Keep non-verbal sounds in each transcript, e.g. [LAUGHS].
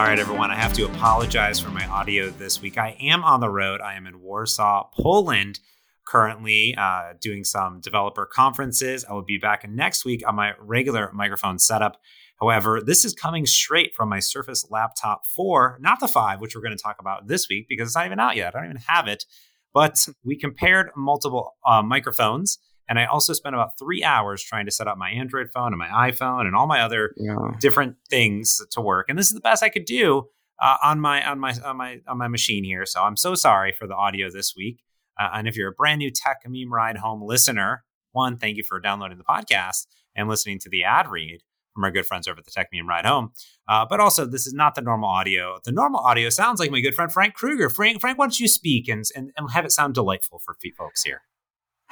All right, everyone, I have to apologize for my audio this week. I am on the road. I am in Warsaw, Poland, currently uh, doing some developer conferences. I will be back next week on my regular microphone setup. However, this is coming straight from my Surface Laptop 4, not the 5, which we're going to talk about this week because it's not even out yet. I don't even have it. But we compared multiple uh, microphones and I also spent about three hours trying to set up my Android phone and my iPhone and all my other yeah. different things to work. And this is the best I could do uh, on my on my on my on my machine here. So I'm so sorry for the audio this week. Uh, and if you're a brand new Techmeme Ride Home listener, one, thank you for downloading the podcast and listening to the ad read from our good friends over at the Techmeme Ride Home. Uh, but also, this is not the normal audio. The normal audio sounds like my good friend Frank Krueger. Frank, Frank, why don't you speak and, and, and have it sound delightful for folks here?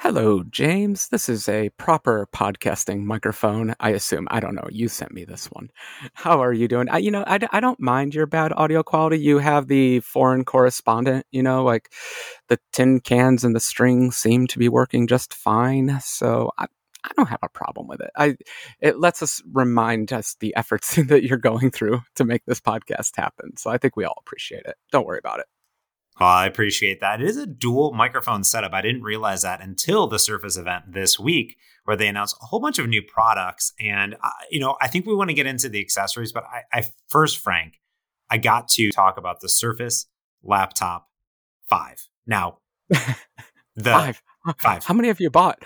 Hello, James. This is a proper podcasting microphone. I assume. I don't know. You sent me this one. How are you doing? I, you know, I, I don't mind your bad audio quality. You have the foreign correspondent, you know, like the tin cans and the string seem to be working just fine. So I, I don't have a problem with it. I it lets us remind us the efforts [LAUGHS] that you're going through to make this podcast happen. So I think we all appreciate it. Don't worry about it. Oh, I appreciate that. It is a dual microphone setup. I didn't realize that until the Surface event this week, where they announced a whole bunch of new products. And uh, you know, I think we want to get into the accessories, but I, I first, Frank, I got to talk about the Surface Laptop Five. Now, [LAUGHS] the five. Five. How many have you bought?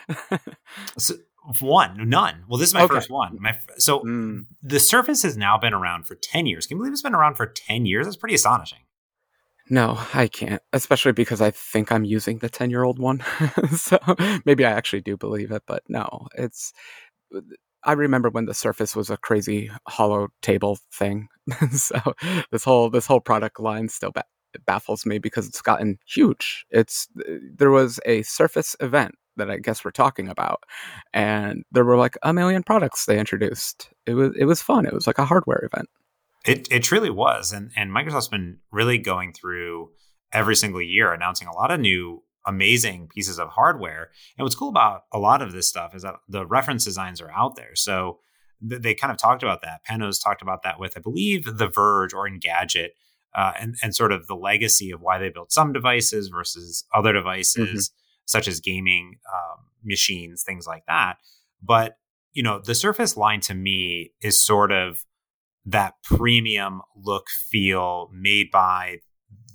[LAUGHS] so, one, none. Well, this is my okay. first one. My so mm. the Surface has now been around for ten years. Can you believe it's been around for ten years? That's pretty astonishing. No, I can't, especially because I think I'm using the 10 year old one. [LAUGHS] so maybe I actually do believe it, but no, it's. I remember when the Surface was a crazy hollow table thing. [LAUGHS] so this whole this whole product line still ba- baffles me because it's gotten huge. It's there was a Surface event that I guess we're talking about, and there were like a million products they introduced. It was it was fun. It was like a hardware event. It it truly was, and and Microsoft's been really going through every single year, announcing a lot of new amazing pieces of hardware. And what's cool about a lot of this stuff is that the reference designs are out there. So th- they kind of talked about that. Panos talked about that with, I believe, The Verge or Engadget, uh, and and sort of the legacy of why they built some devices versus other devices, mm-hmm. such as gaming um, machines, things like that. But you know, the Surface line to me is sort of that premium look feel made by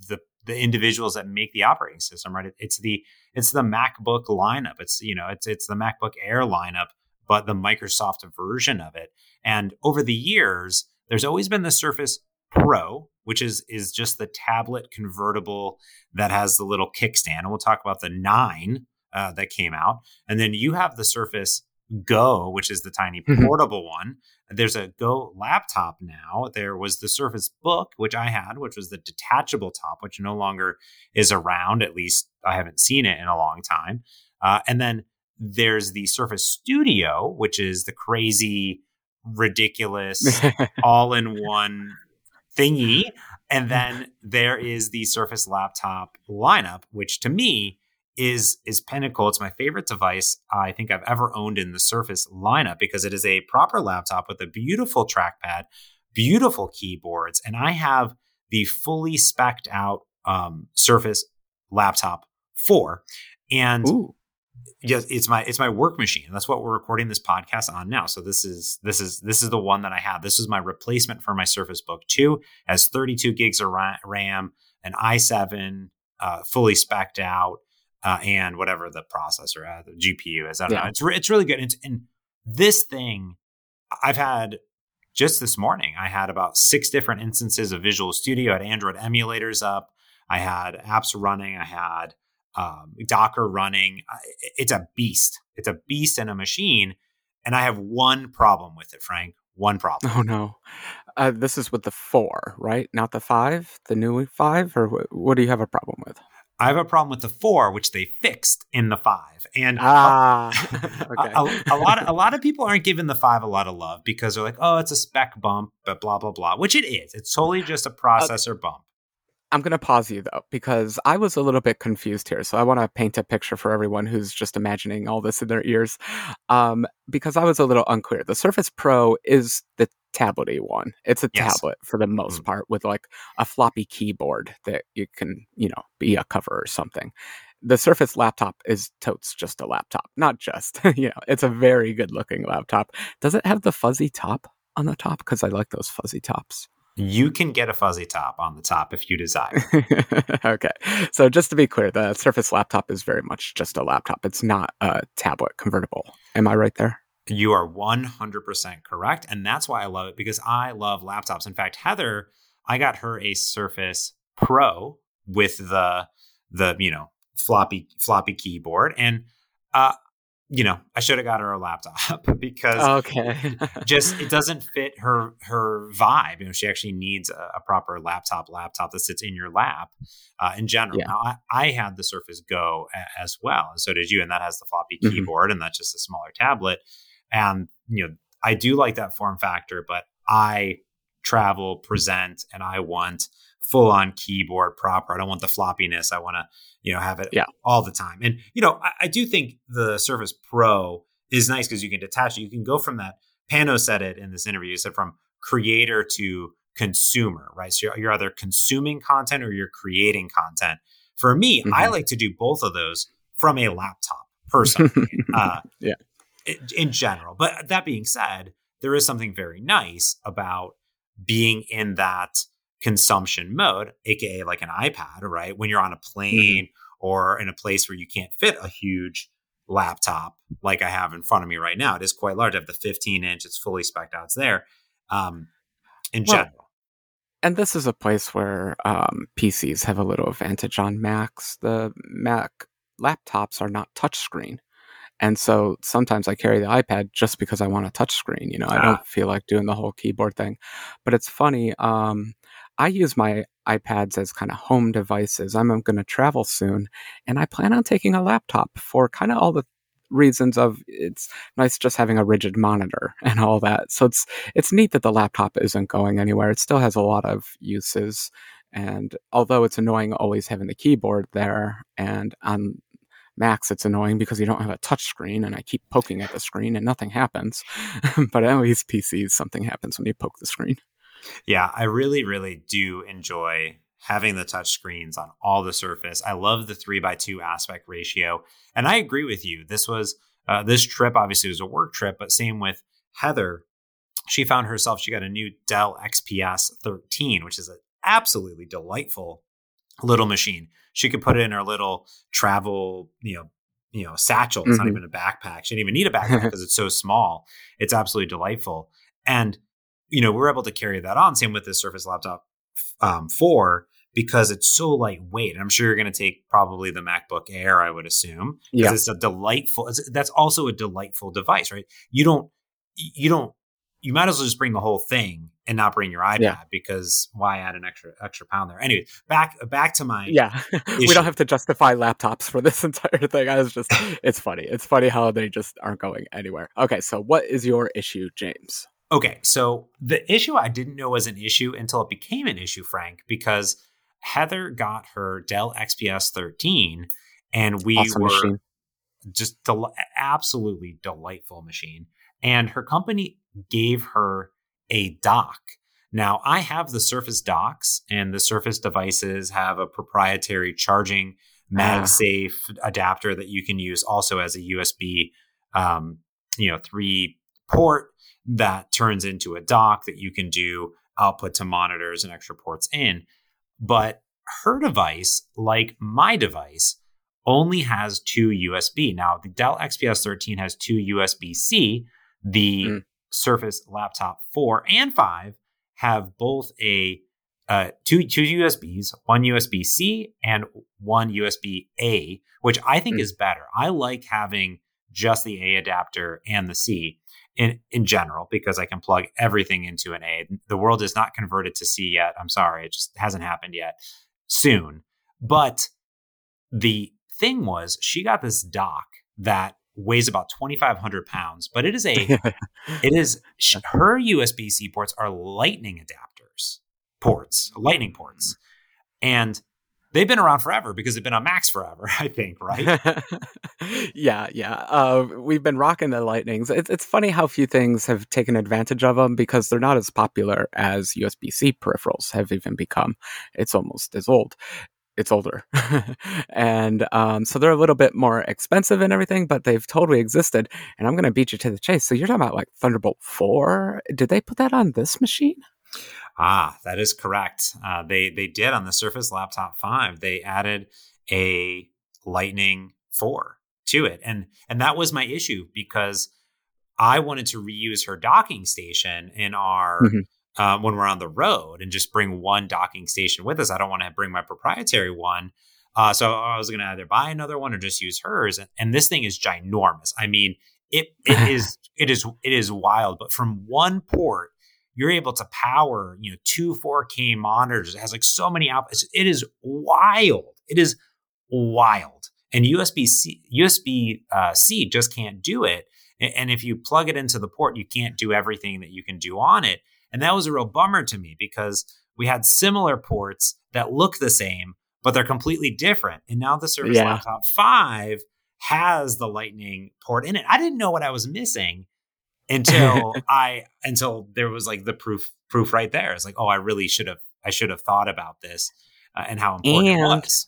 the the individuals that make the operating system right? It, it's the it's the macbook lineup. It's you know it's it's the macbook air lineup but the microsoft version of it. And over the years there's always been the surface pro which is is just the tablet convertible that has the little kickstand. And we'll talk about the 9 uh, that came out. And then you have the surface Go, which is the tiny mm-hmm. portable one. There's a Go laptop now. There was the Surface Book, which I had, which was the detachable top, which no longer is around. At least I haven't seen it in a long time. Uh, and then there's the Surface Studio, which is the crazy, ridiculous, [LAUGHS] all in one thingy. And then there is the Surface laptop lineup, which to me is is Pinnacle. It's my favorite device I think I've ever owned in the Surface lineup because it is a proper laptop with a beautiful trackpad, beautiful keyboards, and I have the fully specced out um, Surface laptop four, and. Ooh. Yes, it's my it's my work machine. That's what we're recording this podcast on now. So this is this is this is the one that I have. This is my replacement for my Surface Book 2. Has 32 gigs of RAM, an i7, uh, fully specced out, uh, and whatever the processor, uh, the GPU is. I don't yeah. know. It's re- it's really good. And, and this thing, I've had just this morning. I had about six different instances of Visual Studio. I had Android emulators up. I had apps running. I had um, Docker running. It's a beast. It's a beast in a machine. And I have one problem with it, Frank. One [LAUGHS] problem. Oh no, uh, this is with the four, right? Not the five, the new five, or what do you have a problem with? I have a problem with the four, which they fixed in the five, and ah, [LAUGHS] okay. a, a, lot of a lot of people aren't giving the five a lot of love because they're like, oh, it's a spec bump, but blah blah blah, which it is. It's totally just a processor uh, bump. I'm going to pause you though, because I was a little bit confused here. So I want to paint a picture for everyone who's just imagining all this in their ears. Um, because I was a little unclear. The Surface Pro is the tablety one. It's a yes. tablet for the most mm-hmm. part with like a floppy keyboard that you can, you know, be a cover or something. The Surface laptop is totes just a laptop, not just, [LAUGHS] you know, it's a very good looking laptop. Does it have the fuzzy top on the top? Because I like those fuzzy tops. You can get a fuzzy top on the top if you desire. [LAUGHS] okay. So just to be clear, the Surface laptop is very much just a laptop. It's not a tablet convertible. Am I right there? You are 100% correct. And that's why I love it because I love laptops. In fact, Heather, I got her a Surface Pro with the the, you know, floppy floppy keyboard and uh you know, I should have got her a laptop [LAUGHS] because okay. [LAUGHS] just it doesn't fit her her vibe. You know, she actually needs a, a proper laptop laptop that sits in your lap. Uh, in general, yeah. now I, I, had the Surface Go a, as well, and so did you, and that has the floppy mm-hmm. keyboard, and that's just a smaller tablet. And you know, I do like that form factor, but I travel, present, and I want full on keyboard proper. I don't want the floppiness. I want to, you know, have it yeah. all the time. And, you know, I, I do think the Surface Pro is nice because you can detach it. You can go from that. Pano said it in this interview. He said from creator to consumer, right? So you're, you're either consuming content or you're creating content. For me, mm-hmm. I like to do both of those from a laptop personally. [LAUGHS] uh, yeah. In general. But that being said, there is something very nice about being in that consumption mode, aka like an iPad, right? When you're on a mm-hmm. plane mm-hmm. or in a place where you can't fit a huge laptop like I have in front of me right now. It is quite large. I have the 15 inch, it's fully spec'd out. It's there um, in well, general. And this is a place where um, PCs have a little advantage on Macs. The Mac laptops are not touchscreen. And so sometimes I carry the iPad just because I want a touchscreen. You know, ah. I don't feel like doing the whole keyboard thing. But it's funny. Um, I use my iPads as kind of home devices. I'm going to travel soon, and I plan on taking a laptop for kind of all the reasons of it's nice just having a rigid monitor [LAUGHS] and all that. So it's it's neat that the laptop isn't going anywhere. It still has a lot of uses. And although it's annoying always having the keyboard there and on Macs, it's annoying because you don't have a touch screen and I keep poking at the screen and nothing happens. [LAUGHS] but at least PCs, something happens when you poke the screen. Yeah, I really, really do enjoy having the touch screens on all the surface. I love the three by two aspect ratio. And I agree with you. This was uh, this trip obviously was a work trip, but same with Heather. She found herself, she got a new Dell XPS 13, which is an absolutely delightful little machine. She could put it in her little travel, you know, you know, satchel. It's mm-hmm. not even a backpack. She didn't even need a [LAUGHS] backpack because it's so small. It's absolutely delightful. And you know, we're able to carry that on. Same with the Surface Laptop um, 4 because it's so lightweight. And I'm sure you're going to take probably the MacBook Air, I would assume, because yeah. it's a delightful. It's, that's also a delightful device, right? You don't, you don't, you might as well just bring the whole thing and not bring your iPad yeah. because why add an extra extra pound there? Anyway, back back to my yeah. [LAUGHS] we don't have to justify laptops for this [LAUGHS] entire thing. I was just, it's funny. It's funny how they just aren't going anywhere. Okay, so what is your issue, James? Okay, so the issue I didn't know was an issue until it became an issue, Frank, because Heather got her Dell XPS 13, and we awesome were machine. just del- absolutely delightful machine. And her company gave her a dock. Now, I have the Surface docks, and the Surface devices have a proprietary charging MagSafe ah. adapter that you can use also as a USB, um, you know, three port that turns into a dock that you can do output to monitors and extra ports in. But her device, like my device, only has two USB. Now, the Dell XPS 13 has two USB C. The mm. Surface Laptop 4 and 5 have both a uh, two two USBs, one USB C and one USB A, which I think mm. is better. I like having just the A adapter and the C in in general because I can plug everything into an A. The world is not converted to C yet. I'm sorry, it just hasn't happened yet. Soon, but the thing was, she got this dock that weighs about 2,500 pounds, but it is a [LAUGHS] it is her USB C ports are Lightning adapters ports, Lightning ports. And they've been around forever because they've been on Macs forever, [LAUGHS] I think, right? [LAUGHS] yeah, yeah. Uh, we've been rocking the Lightnings. It's, it's funny how few things have taken advantage of them because they're not as popular as USB C peripherals have even become. It's almost as old. It's older. [LAUGHS] and um, so they're a little bit more expensive and everything, but they've totally existed. And I'm going to beat you to the chase. So you're talking about like Thunderbolt 4? Did they put that on this machine? Ah, that is correct. Uh, they they did on the Surface Laptop Five. They added a Lightning Four to it, and and that was my issue because I wanted to reuse her docking station in our mm-hmm. uh, when we're on the road and just bring one docking station with us. I don't want to bring my proprietary one. Uh, so I was going to either buy another one or just use hers. And, and this thing is ginormous. I mean, it it [LAUGHS] is it is it is wild. But from one port, you're able to power, you know, two 4K monitors. It has like so many outputs. It is wild. It is wild. And USB C, USB uh, C just can't do it. And if you plug it into the port, you can't do everything that you can do on it. And that was a real bummer to me because we had similar ports that look the same, but they're completely different. And now the Surface yeah. Laptop 5 has the Lightning port in it. I didn't know what I was missing until [LAUGHS] I until there was like the proof proof right there. It's like, oh, I really should have I should have thought about this uh, and how important and, it was.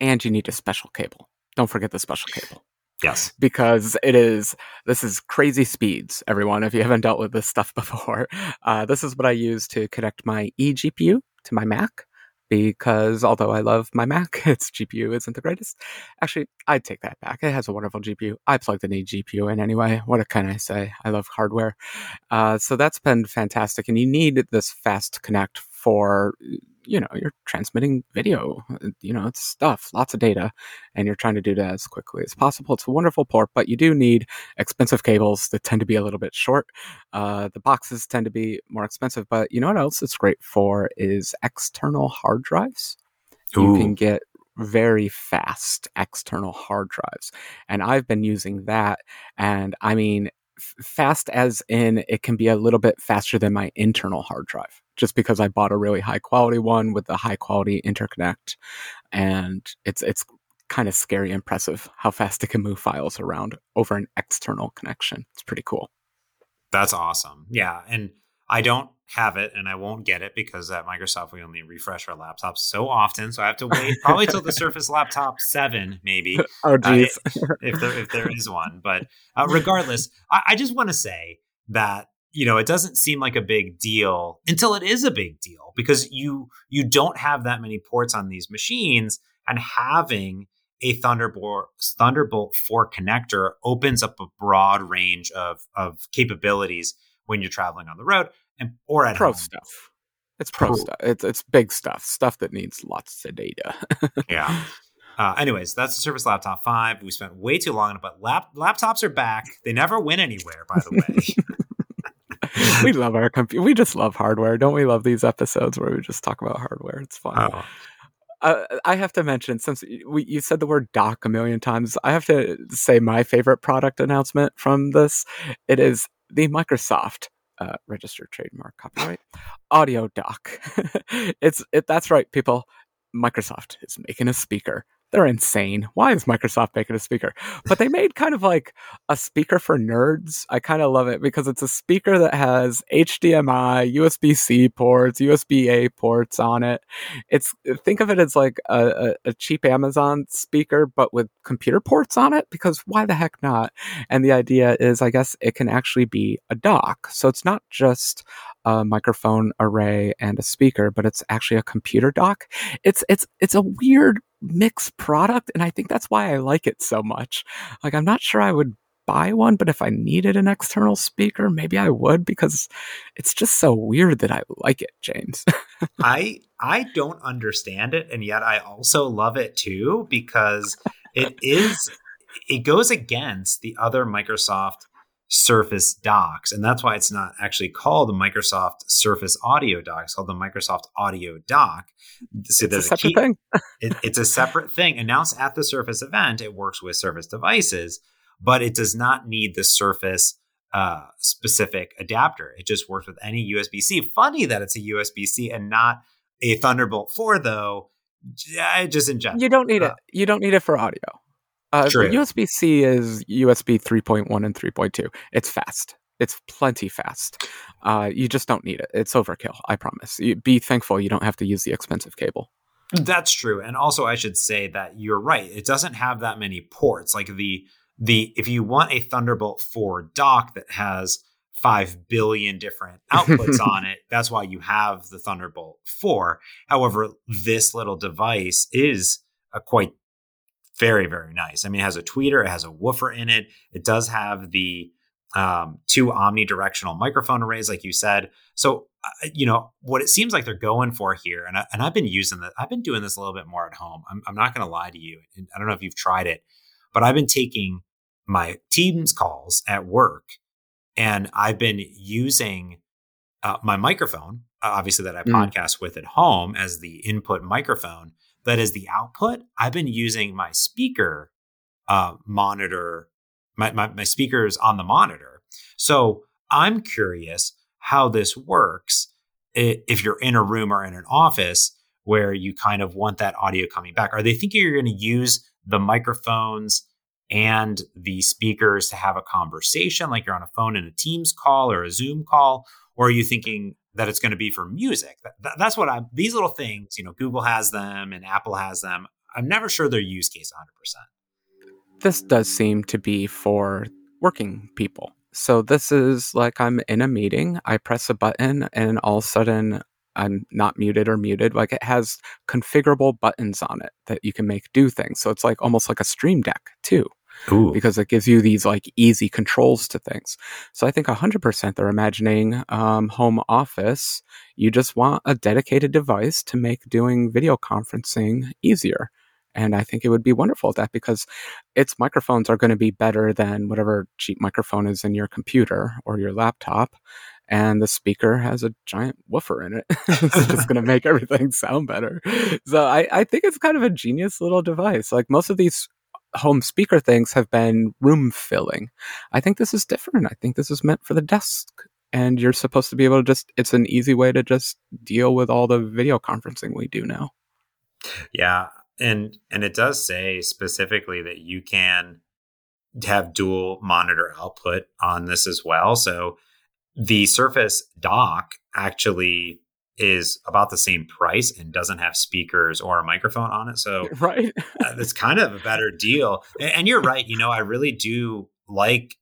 And you need a special cable. Don't forget the special cable. Yes. Because it is, this is crazy speeds, everyone. If you haven't dealt with this stuff [LAUGHS] before, uh, this is what I use to connect my eGPU to my Mac because although I love my Mac, [LAUGHS] its GPU isn't the greatest. Actually, I'd take that back. It has a wonderful GPU. I plugged an GPU in anyway. What can I say? I love hardware. Uh, so that's been fantastic. And you need this fast connect for you know you're transmitting video you know it's stuff lots of data and you're trying to do that as quickly as possible. It's a wonderful port but you do need expensive cables that tend to be a little bit short. Uh, the boxes tend to be more expensive but you know what else it's great for is external hard drives. Ooh. you can get very fast external hard drives and i've been using that and i mean fast as in it can be a little bit faster than my internal hard drive just because I bought a really high quality one with a high quality interconnect and it's it's kind of scary impressive how fast it can move files around over an external connection. It's pretty cool. That's awesome. Yeah, and I don't have it and I won't get it because at Microsoft we only refresh our laptops so often. So I have to wait probably till the [LAUGHS] Surface Laptop 7, maybe. [LAUGHS] Oh, geez. Uh, if, there, if there is one. But uh, regardless, I, I just want to say that you know it doesn't seem like a big deal until it is a big deal because you you don't have that many ports on these machines and having a thunderbolt thunderbolt 4 connector opens up a broad range of of capabilities when you're traveling on the road and or at pro home. stuff. It's pro, pro, stuff. It's it's big stuff. Stuff that needs lots of data. [LAUGHS] yeah. Uh, anyways, that's the Surface Laptop 5. We spent way too long on it, but lap- laptops are back. They never went anywhere, by the way. [LAUGHS] we love our computer. We just love hardware. Don't we love these episodes where we just talk about hardware? It's fun. Oh. Uh, I have to mention, since we, you said the word dock a million times, I have to say my favorite product announcement from this. It is the Microsoft uh, registered trademark copyright. Audio dock. [LAUGHS] It's it, that's right, people. Microsoft is making a speaker they're insane. Why is Microsoft making a speaker? But they made kind of like a speaker for nerds. I kind of love it because it's a speaker that has HDMI, USB C ports, USB A ports on it. It's think of it as like a, a, a cheap Amazon speaker, but with computer ports on it because why the heck not? And the idea is, I guess it can actually be a dock. So it's not just a microphone array and a speaker, but it's actually a computer dock. It's it's it's a weird mixed product, and I think that's why I like it so much. Like I'm not sure I would buy one, but if I needed an external speaker, maybe I would because it's just so weird that I like it, James. [LAUGHS] I I don't understand it, and yet I also love it too because it is it goes against the other Microsoft Surface Docks. And that's why it's not actually called the Microsoft Surface Audio Dock. It's called the Microsoft Audio Dock. So it's a separate key, thing. [LAUGHS] it, it's a separate thing. Announced at the Surface event, it works with Surface devices, but it does not need the Surface uh, specific adapter. It just works with any USB C. Funny that it's a USB C and not a Thunderbolt 4 though, just in general. You don't need uh, it. You don't need it for audio. Uh, USB C is USB 3.1 and 3.2. It's fast. It's plenty fast. Uh, you just don't need it. It's overkill. I promise. You, be thankful you don't have to use the expensive cable. That's true. And also, I should say that you're right. It doesn't have that many ports. Like the the if you want a Thunderbolt 4 dock that has 5 billion different [LAUGHS] outputs on it. That's why you have the Thunderbolt 4. However, this little device is a quite very, very nice. I mean, it has a tweeter, it has a woofer in it. It does have the um, two omnidirectional microphone arrays, like you said. So, uh, you know, what it seems like they're going for here, and, I, and I've been using that, I've been doing this a little bit more at home. I'm, I'm not going to lie to you. I don't know if you've tried it, but I've been taking my Teams calls at work and I've been using uh, my microphone, obviously, that I mm. podcast with at home as the input microphone. That is the output. I've been using my speaker uh, monitor, my, my, my speakers on the monitor. So I'm curious how this works if you're in a room or in an office where you kind of want that audio coming back. Are they thinking you're going to use the microphones and the speakers to have a conversation like you're on a phone in a Teams call or a Zoom call? Or are you thinking that it's going to be for music? That, that's what I'm, these little things, you know, Google has them and Apple has them. I'm never sure their use case 100%. This does seem to be for working people. So this is like I'm in a meeting, I press a button, and all of a sudden I'm not muted or muted. Like it has configurable buttons on it that you can make do things. So it's like almost like a Stream Deck too. Ooh. because it gives you these like easy controls to things. So I think 100% they're imagining um, home office. You just want a dedicated device to make doing video conferencing easier. And I think it would be wonderful at that because its microphones are going to be better than whatever cheap microphone is in your computer or your laptop. And the speaker has a giant woofer in it. [LAUGHS] it's just going to make [LAUGHS] everything sound better. So I, I think it's kind of a genius little device. Like most of these home speaker things have been room filling. I think this is different. I think this is meant for the desk. And you're supposed to be able to just, it's an easy way to just deal with all the video conferencing we do now. Yeah. And, and it does say specifically that you can have dual monitor output on this as well. So the Surface dock actually is about the same price and doesn't have speakers or a microphone on it. So [LAUGHS] right, it's kind of a better deal. And, and, you're right. You know, I really do like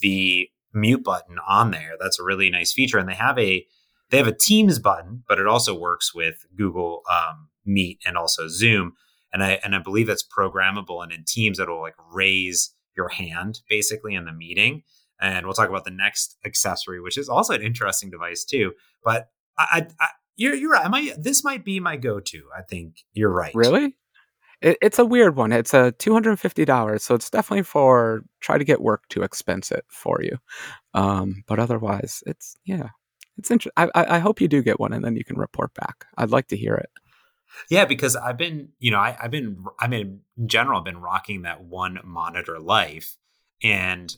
the mute button on there. That's a really nice feature. And they have a they have a Teams button, but it also works with Google um, Meet and also Zoom. And I and I believe that's programmable. And in Teams, it'll like raise your hand basically in the meeting. And we'll talk about the next accessory, which is also an interesting device too. But I, I, you're you're right. I might this might be my go-to. I think you're right. Really? It, it's a weird one. It's a two hundred and fifty dollars, so it's definitely for try to get work to expense it for you. Um, but otherwise, it's yeah, it's interesting. I, I hope you do get one, and then you can report back. I'd like to hear it. Yeah, because I've been, you know, I, have been, I mean, in general, I've been rocking that one monitor life, and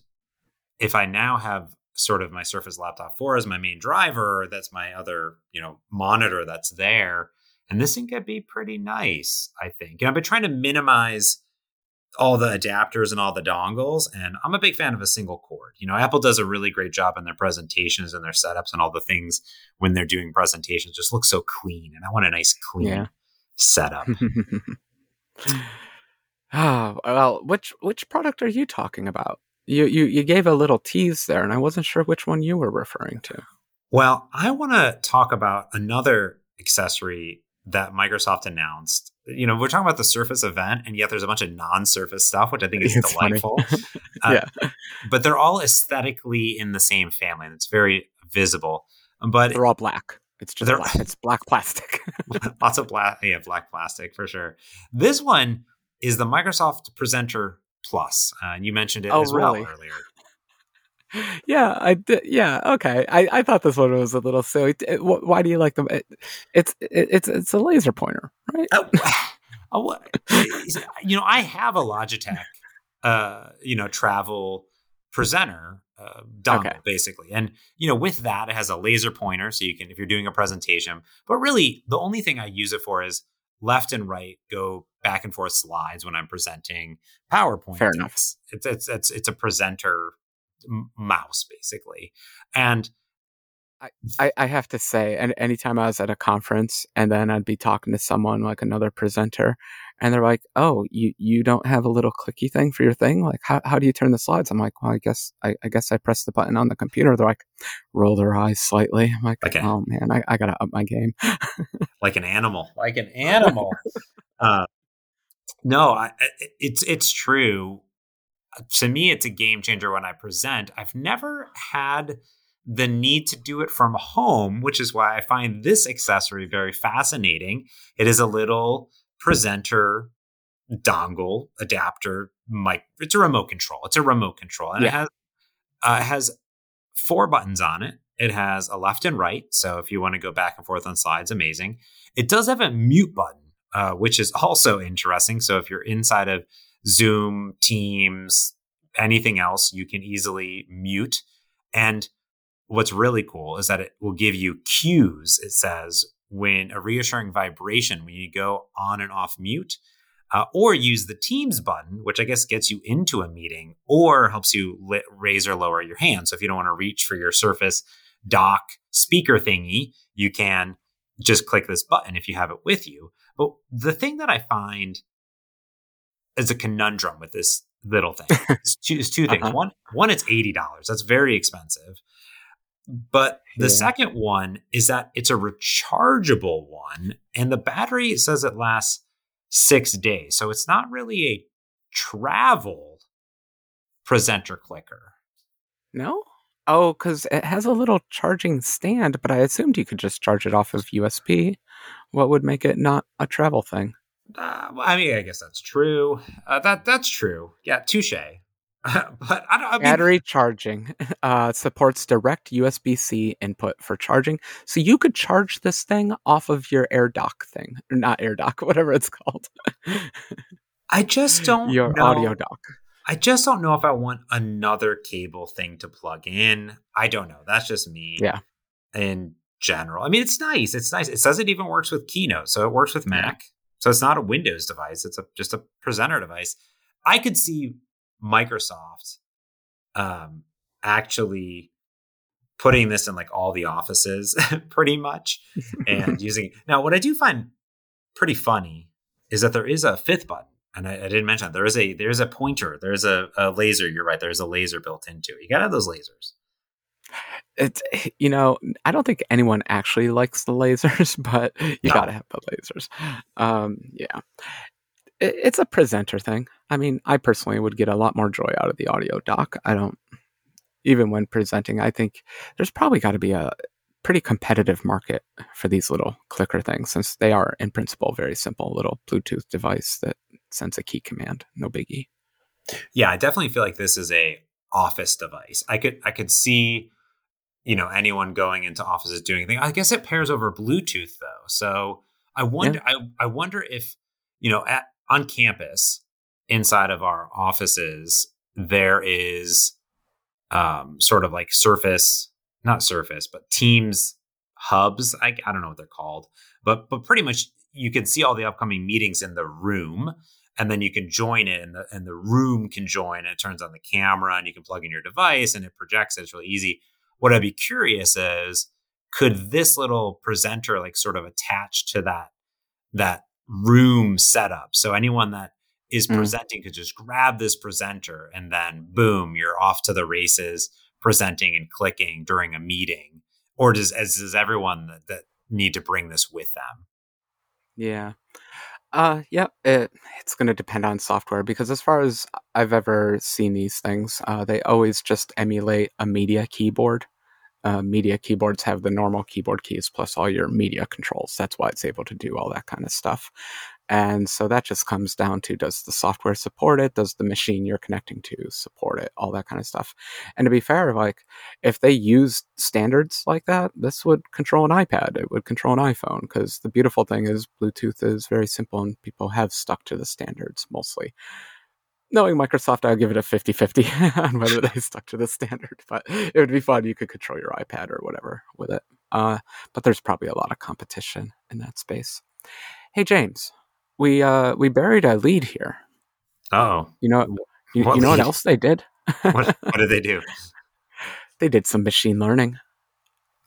if I now have sort of my Surface Laptop 4 as my main driver. That's my other, you know, monitor that's there. And this thing could be pretty nice, I think. And I've been trying to minimize all the adapters and all the dongles. And I'm a big fan of a single cord. You know, Apple does a really great job in their presentations and their setups and all the things when they're doing presentations just look so clean. And I want a nice clean yeah. setup. [LAUGHS] Ah, oh, well, which which product are you talking about? You, you you gave a little tease there, and I wasn't sure which one you were referring to. Well, I want to talk about another accessory that Microsoft announced. You know, we're talking about the Surface event, and yet there's a bunch of non-Surface stuff, which I think is [LAUGHS] it's delightful. [LAUGHS] uh, yeah, but they're all aesthetically in the same family, and it's very visible. But they're all black. It's just black. it's black plastic. [LAUGHS] lots of black, yeah, black plastic for sure. This one is the Microsoft Presenter Plus. Uh, and you mentioned it oh, as really? well earlier. [LAUGHS] Yeah, I did. Yeah, okay. I, I thought this one was a little silly. It, why do you like them? It, it's it, it's it's a laser pointer, right? Oh, [LAUGHS] oh, you know, I have a Logitech, uh, you know, travel presenter, uh, uh, dongle okay. basically. And you know, with that, it has a laser pointer, so you can if you're doing a presentation. But really, the only thing I use it for is left and right go back and forth slides when I'm presenting PowerPoint. Fair enough. It's it's it's it's, a presenter mouse basically, and I, I have to say, and anytime I was at a conference and then I'd be talking to someone like another presenter, and they're like, "Oh, you you don't have a little clicky thing for your thing? Like, how how do you turn the slides?" I'm like, "Well, I guess I, I guess I press the button on the computer." They're like, roll their eyes slightly. I'm like, okay. "Oh man, I, I gotta up my game." [LAUGHS] like an animal, like an [LAUGHS] animal. uh, no, I, it's it's true. To me, it's a game changer when I present. I've never had the need to do it from home, which is why I find this accessory very fascinating. It is a little presenter dongle adapter mic. It's a remote control. It's a remote control, and yeah. it has uh, it has four buttons on it. It has a left and right, so if you want to go back and forth on slides, amazing. It does have a mute button, uh, which is also interesting. So if you're inside of Zoom, Teams, anything else, you can easily mute. And what's really cool is that it will give you cues. It says when a reassuring vibration when you go on and off mute, uh, or use the Teams button, which I guess gets you into a meeting or helps you lit, raise or lower your hand. So if you don't want to reach for your Surface dock speaker thingy, you can just click this button if you have it with you. But the thing that I find is a conundrum with this little thing [LAUGHS] is two, two things. Uh-huh. One, one, it's eighty dollars. That's very expensive. But the yeah. second one is that it's a rechargeable one, and the battery says it lasts six days. So it's not really a travel presenter clicker. No? Oh, because it has a little charging stand, but I assumed you could just charge it off of USB. What would make it not a travel thing? Uh, well, I mean, I guess that's true. Uh, that that's true. Yeah, touche. [LAUGHS] but I don't. I mean, Battery charging [LAUGHS] uh, supports direct USB C input for charging, so you could charge this thing off of your AirDock thing, or not AirDock, [LAUGHS] whatever it's called. I just don't. Your know. audio dock. I just don't know if I want another cable thing to plug in. I don't know. That's just me. Yeah. In general, I mean, it's nice. It's nice. It says it even works with Keynote, so it works with Mac. So it's not a Windows device. It's a just a presenter device. I could see Microsoft um, actually putting this in like all the offices [LAUGHS] pretty much and [LAUGHS] using it. Now, what I do find pretty funny is that there is a fifth button. And I, I didn't mention that. there is a there's a pointer, there's a, a laser. You're right. There's a laser built into it. You gotta have those lasers. It's you know I don't think anyone actually likes the lasers, [LAUGHS] but you no. gotta have the lasers. Um, yeah, it's a presenter thing. I mean, I personally would get a lot more joy out of the audio dock. I don't, even when presenting, I think there's probably got to be a pretty competitive market for these little clicker things since they are, in principle, very simple little Bluetooth device that sends a key command. No biggie. Yeah, I definitely feel like this is a office device. I could I could see you know anyone going into offices doing anything. I guess it pairs over Bluetooth though. So I wonder yeah. I I wonder if you know at on campus inside of our offices there is um, sort of like surface not surface but teams hubs I, I don't know what they're called but but pretty much you can see all the upcoming meetings in the room and then you can join it and the, and the room can join and it turns on the camera and you can plug in your device and it projects it. it's really easy what i'd be curious is could this little presenter like sort of attach to that that room setup. So anyone that is mm. presenting could just grab this presenter and then boom, you're off to the races presenting and clicking during a meeting. Or does as does everyone that, that need to bring this with them? Yeah. Uh yeah, it, it's going to depend on software because as far as I've ever seen these things, uh, they always just emulate a media keyboard uh, media keyboards have the normal keyboard keys plus all your media controls. That's why it's able to do all that kind of stuff. And so that just comes down to does the software support it? Does the machine you're connecting to support it? All that kind of stuff. And to be fair, like if they used standards like that, this would control an iPad. It would control an iPhone because the beautiful thing is Bluetooth is very simple and people have stuck to the standards mostly. knowing Microsoft, I'll give it a 50 50 [LAUGHS] on whether they stuck to the standard. But it would be fun. You could control your iPad or whatever with it. Uh, but there's probably a lot of competition in that space. Hey, James, we uh, we buried a lead here. Oh, you know, you, you know what else they did? what, what, did they do? [LAUGHS] they did some machine learning,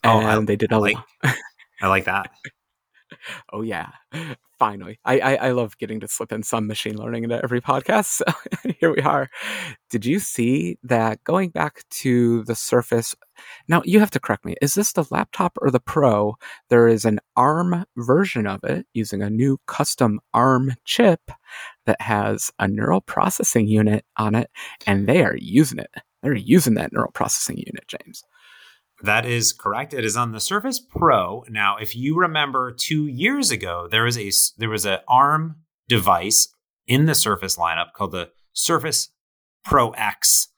and oh, I, they did a like. [LAUGHS] I like that. [LAUGHS] oh yeah, finally. I, I, I love getting to slip in some machine learning into every podcast. So [LAUGHS] here we are. Did you see that going back to the Surface? Now you have to correct me. Is this the laptop or the Pro? There is an ARM version of it using a new custom ARM chip that has a neural processing unit on it, and they are using it. They're using that neural processing unit, James. That is correct. It is on the Surface Pro. Now, if you remember 2 years ago, there was a there was an ARM device in the Surface lineup called the Surface Pro X.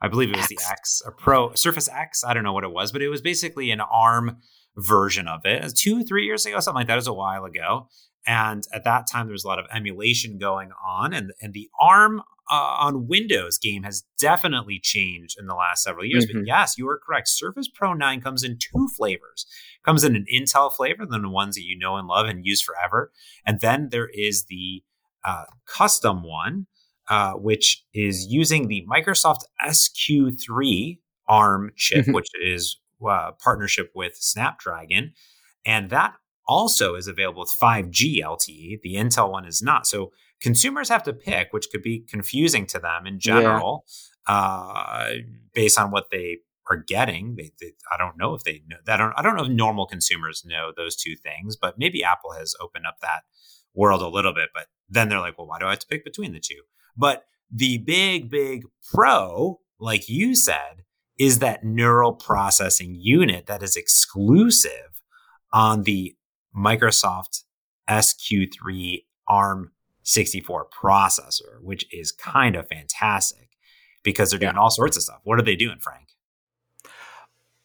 I believe it was X. the X, a Pro Surface X. I don't know what it was, but it was basically an ARM version of it. Two, three years ago, something like that. It was a while ago. And at that time, there was a lot of emulation going on, and and the ARM uh, on Windows game has definitely changed in the last several years. Mm-hmm. But yes, you are correct. Surface Pro 9 comes in two flavors. Comes in an Intel flavor, than the ones that you know and love and use forever. And then there is the uh, custom one, uh, which is using the Microsoft SQ3 ARM chip, mm-hmm. which is uh, partnership with Snapdragon. And that also is available with 5G LTE. The Intel one is not. So consumers have to pick, which could be confusing to them in general, yeah. uh, based on what they are getting. They, they, I don't know if they know. I don't. I don't know if normal consumers know those two things. But maybe Apple has opened up that world a little bit. But then they're like, well, why do I have to pick between the two? But the big, big pro, like you said, is that neural processing unit that is exclusive on the Microsoft SQ3 ARM 64 processor, which is kind of fantastic because they're doing yeah. all sorts of stuff. What are they doing, Frank?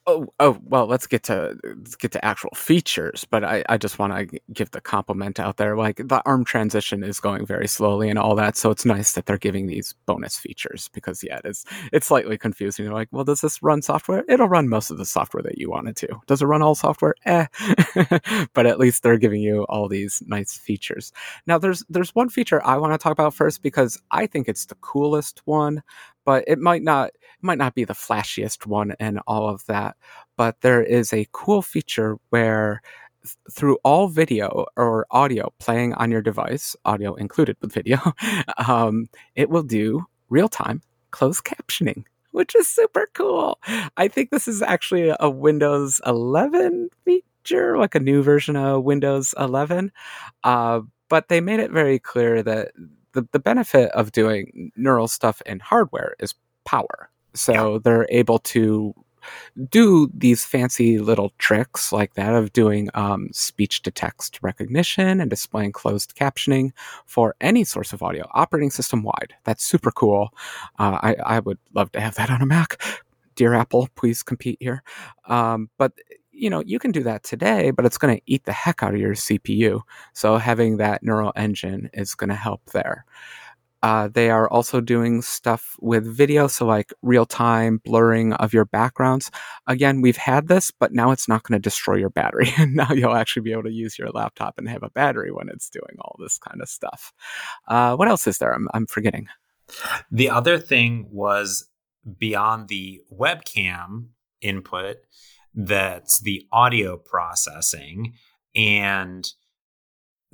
Oh, oh, well, let's get to let's get to actual features. But I, I just want to give the compliment out there. Like the ARM transition is going very slowly and all that, so it's nice that they're giving these bonus features because yeah, it's it's slightly confusing. You're like, well, does this run software? It'll run most of the software that you want it to. Does it run all software? Eh. [LAUGHS] but at least they're giving you all these nice features. Now, there's there's one feature I want to talk about first because I think it's the coolest one, but it might not might not be the flashiest one and all of that. But there is a cool feature where th- through all video or audio playing on your device, audio included with video, [LAUGHS] um, it will do real time closed captioning which is super cool. I think this is actually a Windows 11 feature, like a new version of Windows 11. Uh, but they made it very clear that the, the benefit of doing neural stuff in hardware is power. So yeah. they're able to do these fancy little tricks like that of doing um, speech to text recognition and displaying closed captioning for any source of audio, operating system wide. That's super cool. Uh, I, I would love to have that on a Mac. Dear Apple, please compete here. Um, but you know, you can do that today, but it's going to eat the heck out of your CPU. So having that neural engine is going to help there. Uh, they are also doing stuff with video, so like real time blurring of your backgrounds. Again, we've had this, but now it's not going to destroy your battery. [LAUGHS] And now you'll actually be able to use your laptop and have a battery when it's doing all this kind of stuff. Uh, what else is there? I'm, I'm forgetting. The other thing was beyond the webcam input, that's the audio processing. And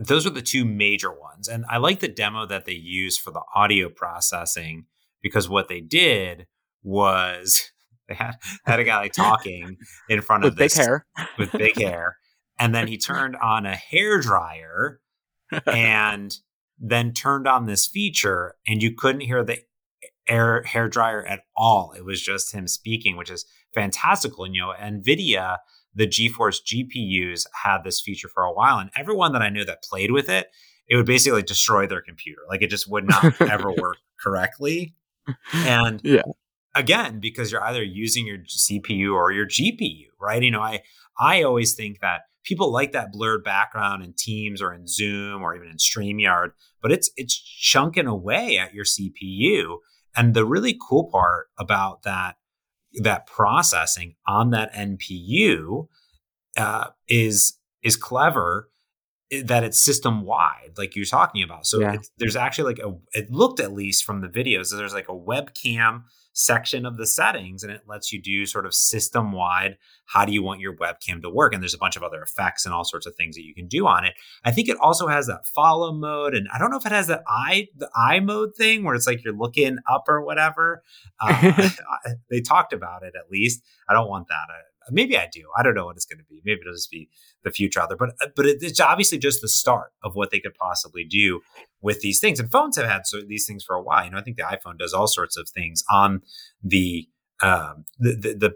those are the two major ones. And I like the demo that they used for the audio processing because what they did was [LAUGHS] they had, had a guy talking in front of with this, big hair with big hair, and then he turned on a hair dryer and then turned on this feature, and you couldn't hear the air hair dryer at all. It was just him speaking, which is fantastical. And you know, Nvidia the GeForce GPUs had this feature for a while, and everyone that I knew that played with it, it would basically destroy their computer. Like it just would not [LAUGHS] ever work correctly. And yeah. again, because you're either using your CPU or your GPU, right? You know, I I always think that people like that blurred background in Teams or in Zoom or even in StreamYard, but it's it's chunking away at your CPU. And the really cool part about that that processing on that NPU uh, is is clever that it's system wide, like you're talking about. So yeah. there's actually like a. It looked at least from the videos that there's like a webcam section of the settings and it lets you do sort of system wide how do you want your webcam to work? And there's a bunch of other effects and all sorts of things that you can do on it. I think it also has that follow mode and i don't know if it has that eye the eye mode thing where it's like you're looking up or whatever. Uh, [LAUGHS] they talked about it at least. I don't want that maybe I do. I don't know what it's going to be. Maybe it'll just be the future out there. But but it's obviously just the start of what they could possibly do with these things. And phones have had so, these things for a while. You know, I think the iPhone does all sorts of things on the um, the, the,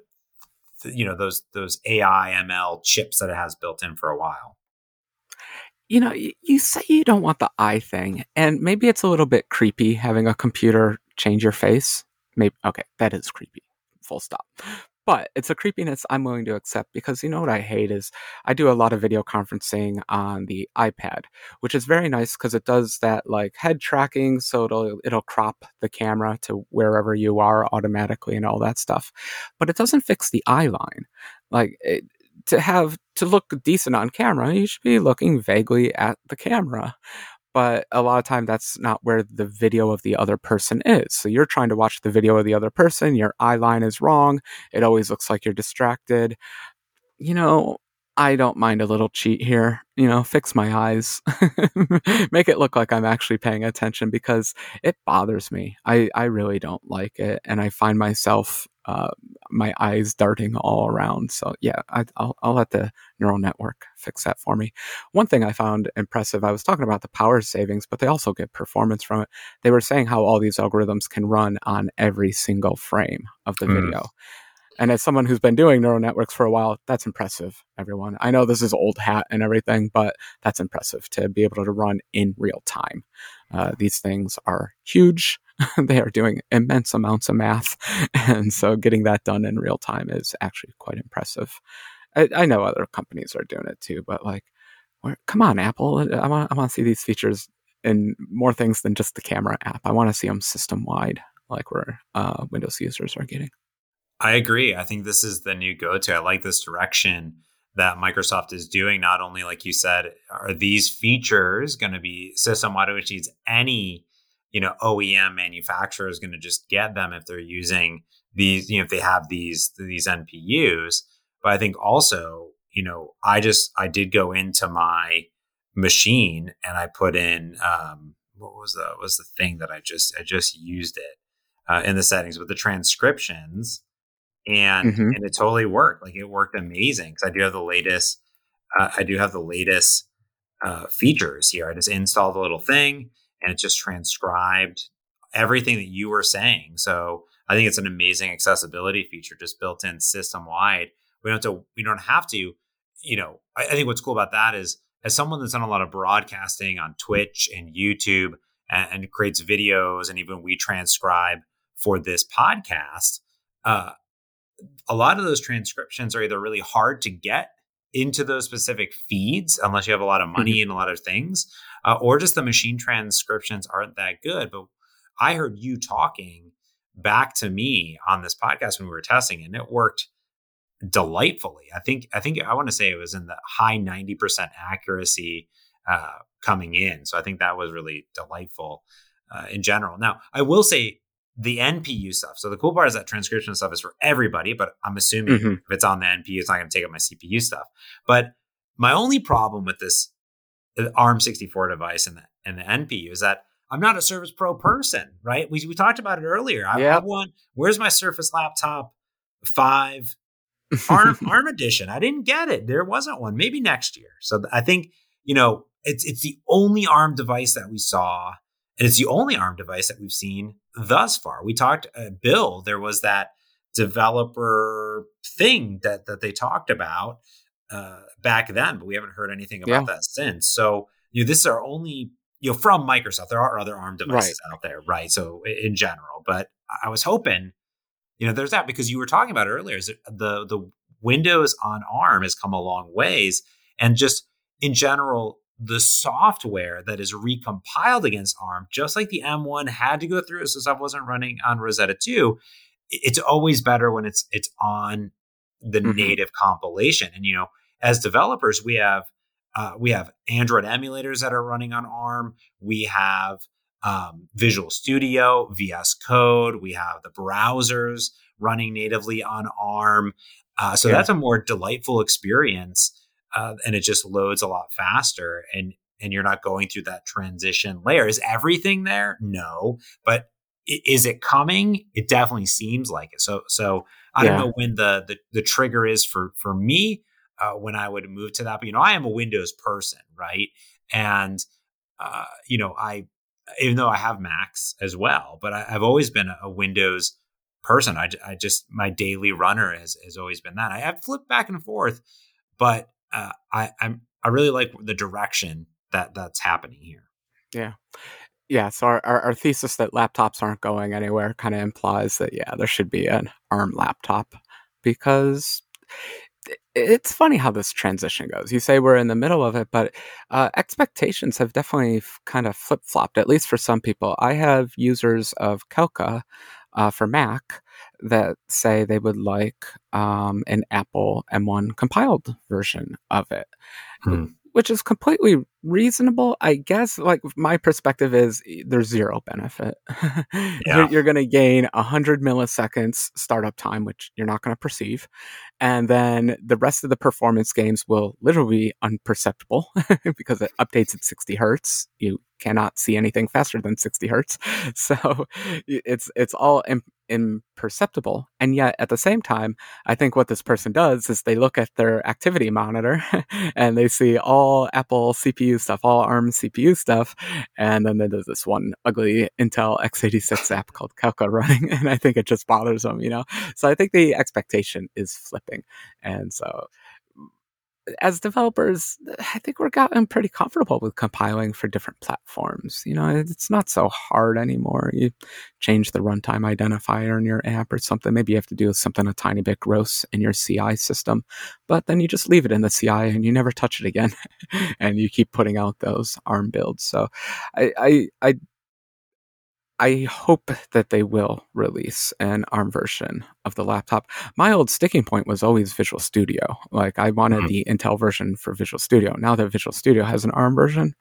the, you know those those AI ML chips that it has built in for a while. You know, you say you don't want the eye thing, and maybe it's a little bit creepy having a computer change your face. Maybe okay, that is creepy. Full stop. But it's a creepiness I'm willing to accept because you know what I hate is I do a lot of video conferencing on the iPad, which is very nice because it does that like head tracking, so it'll it'll crop the camera to wherever you are automatically and all that stuff. But it doesn't fix the eye line. Like it, to have to look decent on camera, you should be looking vaguely at the camera but a lot of time that's not where the video of the other person is. So you're trying to watch the video of the other person, your eye line is wrong, it always looks like you're distracted. You know, I don't mind a little cheat here. You know, fix my eyes, [LAUGHS] make it look like I'm actually paying attention because it bothers me. I, I really don't like it. And I find myself uh, my eyes darting all around. So yeah, I, will I'll let the neural network fix that for me. One thing I found impressive, I was talking about the power savings, but they also get performance from it. They were saying how all these algorithms can run on every single frame of the mm. video. And as someone who's been doing neural networks for a while, that's impressive, everyone. I know this is old hat and everything, but that's impressive to be able to run in real time. Uh, these things are huge. [LAUGHS] they are doing immense amounts of math. [LAUGHS] And so getting that done in real time is actually quite impressive. I, I know other companies are doing it too, but like, come on, Apple. I want, I want to see these features in more things than just the camera app. I want to see them system wide, like where uh, Windows users are getting. I agree. I think this is the new go to. I like this direction that Microsoft is doing. Not only, like you said, are these features going to be system wide, which means any you know OEM manufacturer is going to just get them if they're using these, you know, if they have these these NPUs. But I think also, you know, I just I did go into my machine and I put in um, what was the was the thing that I just I just used it uh, in the settings with the transcriptions and mm-hmm. and it totally worked. Like it worked amazing because I do have the latest. Uh, I do have the latest uh, features here. I just installed the little thing, and it just transcribed everything that you were saying. So I think it's an amazing accessibility feature, just built in system wide. We don't have to. We don't have to. You know, I, I think what's cool about that is as someone that's done a lot of broadcasting on Twitch and YouTube and, and creates videos, and even we transcribe for this podcast. Uh, a lot of those transcriptions are either really hard to get into those specific feeds unless you have a lot of money mm-hmm. and a lot of things, uh, or just the machine transcriptions aren't that good. But I heard you talking back to me on this podcast when we were testing, and it worked delightfully. I think I think I want to say it was in the high ninety percent accuracy uh, coming in. So I think that was really delightful uh, in general. Now I will say the NPU stuff. So the cool part is that transcription stuff is for everybody, but I'm assuming mm-hmm. if it's on the NPU, it's not going to take up my CPU stuff. But my only problem with this uh, ARM64 device and the, and the NPU is that I'm not a Surface Pro person, right? We, we talked about it earlier. I, yep. I want, where's my Surface Laptop 5 [LAUGHS] ARM, ARM edition? I didn't get it. There wasn't one. Maybe next year. So I think, you know, it's, it's the only ARM device that we saw and it's the only ARM device that we've seen thus far. We talked, uh, Bill, there was that developer thing that, that they talked about uh, back then, but we haven't heard anything about yeah. that since. So, you know, this is our only, you know, from Microsoft. There are other ARM devices right. out there, right? So, in general, but I was hoping, you know, there's that because you were talking about earlier is the the Windows on ARM has come a long ways, and just in general, the software that is recompiled against ARM, just like the M1 had to go through so stuff wasn't running on Rosetta 2, it's always better when it's it's on the mm-hmm. native compilation. And you know, as developers, we have uh, we have Android emulators that are running on ARM. We have um, Visual Studio, VS Code. We have the browsers running natively on ARM. Uh, so yeah. that's a more delightful experience, uh, and it just loads a lot faster. And and you're not going through that transition layer. Is everything there? No, but is it coming? It definitely seems like it. So so I yeah. don't know when the, the the trigger is for for me uh, when I would move to that. But you know, I am a Windows person, right? And uh, you know, I even though I have Macs as well, but I, have always been a, a Windows person. I, I, just my daily runner has has always been that. I have flipped back and forth, but uh, I I'm I really like the direction that that's happening here. Yeah. Yeah, so our, our, our thesis that laptops aren't going anywhere kind of implies that yeah, there should be an ARM laptop because it's funny how this transition goes. You say we're in the middle of it, but uh, expectations have definitely kind of flip flopped, at least for some people. I have users of Calca uh, for Mac that say they would like um, an Apple M1 compiled version of it. Hmm which is completely reasonable, I guess. Like my perspective is there's zero benefit. [LAUGHS] Yeah. you're, you're going to gain 100 milliseconds startup time, which you're not going to perceive. And then the rest of the performance games will literally be unperceptible [LAUGHS] because it updates at 60 hertz. You cannot see anything faster than 60 hertz. [LAUGHS] So it's, it's all imperceptible. And yet at the same time, I think what this person does is they look at their activity monitor [LAUGHS] and they see all Apple CPU stuff, all ARM CPU stuff. And then there's this one ugly Intel x86 app called Calca [LAUGHS] running. And I think it just bothers them, you know? So I think the expectation is flipping. And so as developers, I think we're gotten pretty comfortable with compiling for different platforms. You know, it's not so hard anymore. You change the runtime identifier in your app or something. Maybe you have to do something a tiny bit gross in your CI system, but then you just leave it in the CI and you never touch it again, [LAUGHS] and you keep putting out those ARM builds. So, I I, I I hope that they will release an ARM version of the laptop. My old sticking point was always Visual Studio. Like I wanted mm-hmm. the Intel version for Visual Studio. Now that Visual Studio has an ARM version,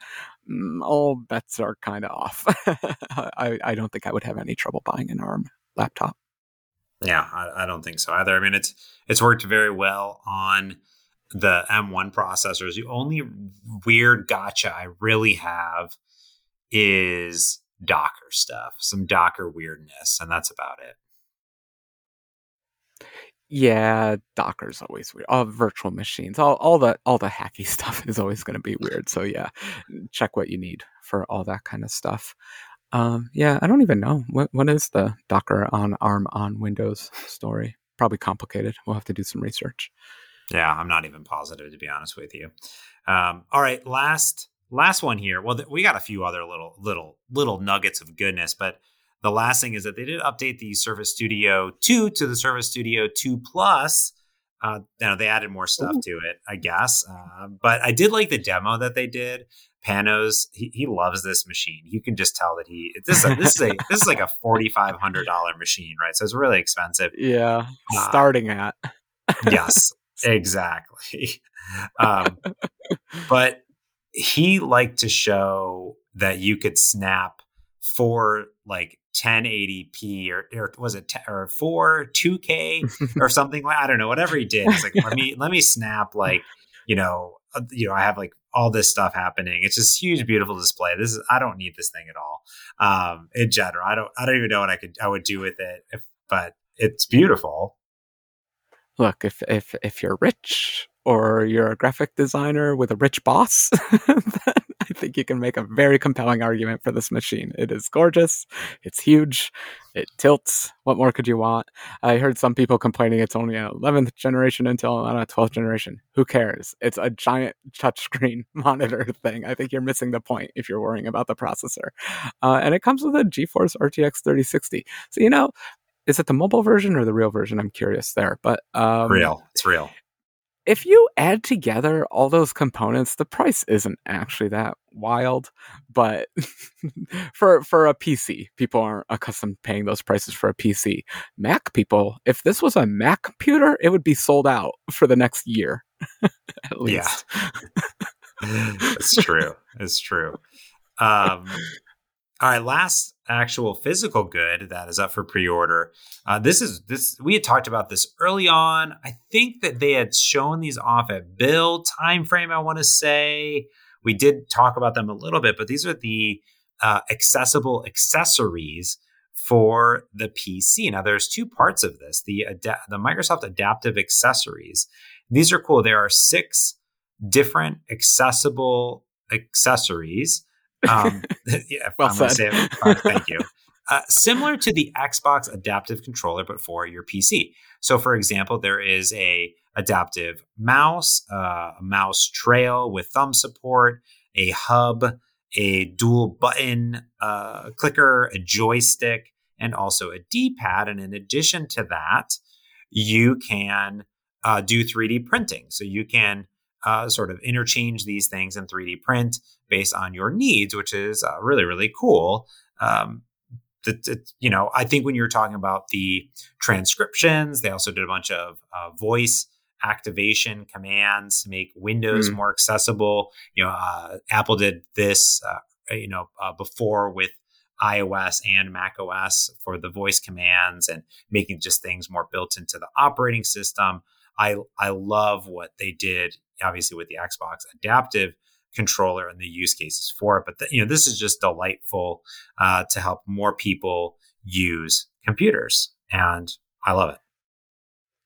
mm, all bets are kind of off. [LAUGHS] I, I don't think I would have any trouble buying an ARM laptop. Yeah, I, I don't think so either. I mean, it's it's worked very well on the M1 processors. The only weird gotcha I really have is Docker stuff, some Docker weirdness, and that's about it. Yeah, Docker's always weird. All virtual machines, all all the all the hacky [LAUGHS] stuff is always going to be weird. So yeah, check what you need for all that kind of stuff. Um, yeah, I don't even know what what is the Docker on ARM on Windows story. Probably complicated. We'll have to do some research. Yeah, I'm not even positive to be honest with you. Um, all right, last last one here. Well, th- we got a few other little little little nuggets of goodness, but the last thing is that they did update the Surface Studio 2 to the Surface Studio 2 Plus. Uh, you know, they added more stuff Ooh. to it, I guess. Uh, but I did like the demo that they did. Panos, he, he loves this machine. You can just tell that he this is a, this is a [LAUGHS] this is like a forty five hundred dollar machine, right? So it's really expensive. Yeah, uh, starting at. yes, exactly. [LAUGHS] Um, but he liked to show that you could snap for like 1080p or, or was it t- or 4 2k [LAUGHS] or something like I don't know whatever he did. He's like let me let me snap like you know uh, you know I have like all this stuff happening. It's just huge beautiful display. This is I don't need this thing at all um in general. I don't I don't even know what I could I would do with it if but it's beautiful. Look if if if you're rich or you're a graphic designer with a rich boss, [LAUGHS] I think you can make a very compelling argument for this machine. It is gorgeous, it's huge, it tilts. What more could you want? I heard some people complaining it's only an 11th generation Intel, not a 12th generation. Who cares? It's a giant touchscreen [LAUGHS] monitor thing. I think you're missing the point if you're worrying about the processor. Uh, and it comes with a GeForce RTX 3060. So, you know, is it the mobile version or the real version? I'm curious there. But um, real, it's real if you add together all those components, the price isn't actually that wild. But [LAUGHS] for for a PC, people aren't accustomed paying those prices for a PC. Mac people, if this was a Mac computer, it would be sold out for the next year, [LAUGHS] at least. Yeah, [LAUGHS] it's true. It's true. Um, all right, last actual physical good that is up for pre-order. Uh, this is this we had talked about this early on. I think that they had shown these off at build timeframe. I want to say we did talk about them a little bit, but these are the uh, accessible accessories for the PC. Now, there's two parts of this: the ada- the Microsoft Adaptive Accessories. These are cool. There are six different accessible accessories um, [LAUGHS] yeah, well I'm said. Uh, [LAUGHS] thank you. Uh, similar to the Xbox adaptive controller, but for your PC. So, for example, there is a adaptive mouse, uh, a mouse trail with thumb support, a hub, a dual button uh, clicker, a joystick, and also a D-pad. And in addition to that, you can uh, do 3D printing. So you can uh, sort of interchange these things in 3D print based on your needs, which is uh, really, really cool. Um, you know, I think when you're talking about the transcriptions, they also did a bunch of uh, voice activation commands to make Windows mm. more accessible. You know, uh, Apple did this, uh, you know, uh, before with iOS and Mac OS for the voice commands and making just things more built into the operating system. I I love what they did, obviously with the Xbox adaptive controller and the use cases for it. But the, you know, this is just delightful uh, to help more people use computers, and I love it.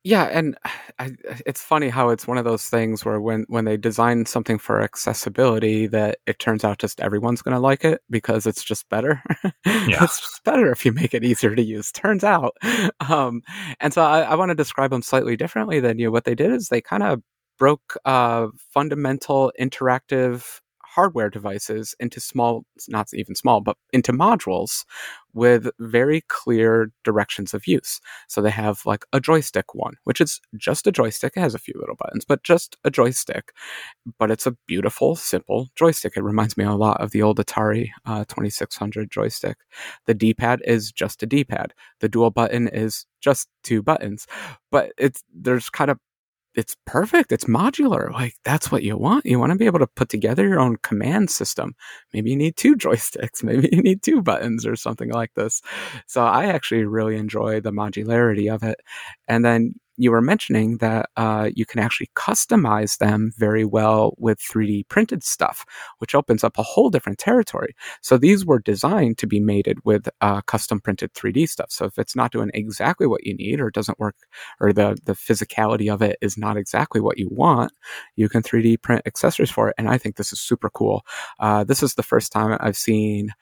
Yeah, and I, it's funny how it's one of those things where when when they design something for accessibility, that it turns out just everyone's going to like it because it's just better. [LAUGHS] Yeah. it's just better if you make it easier to use. Turns out, um, and so I, I want to describe them slightly differently than you. What they did is they kind of broke uh, fundamental interactive hardware devices into small, not even small, but into modules with very clear directions of use. So they have like a joystick one, which is just a joystick. It has a few little buttons, but just a joystick. But it's a beautiful, simple joystick. It reminds me a lot of the old Atari uh, 2600 joystick. The D pad is just a D pad. The dual button is just two buttons, but it's there's kind of it's perfect. It's modular. Like that's what you want. You want to be able to put together your own command system. Maybe you need two [LAUGHS] joysticks. Maybe you need two buttons or something like this. So I actually really enjoy the modularity of it. And then you were mentioning that uh, you can actually customize them very well with 3D printed stuff, which opens up a whole different territory. So these were designed to be mated with uh, custom printed 3D stuff. So if it's not doing exactly what you need or doesn't work or the, the physicality of it is not exactly what you want, you can 3D print accessories for it. And I think this is super cool. Uh, this is the first time I've seen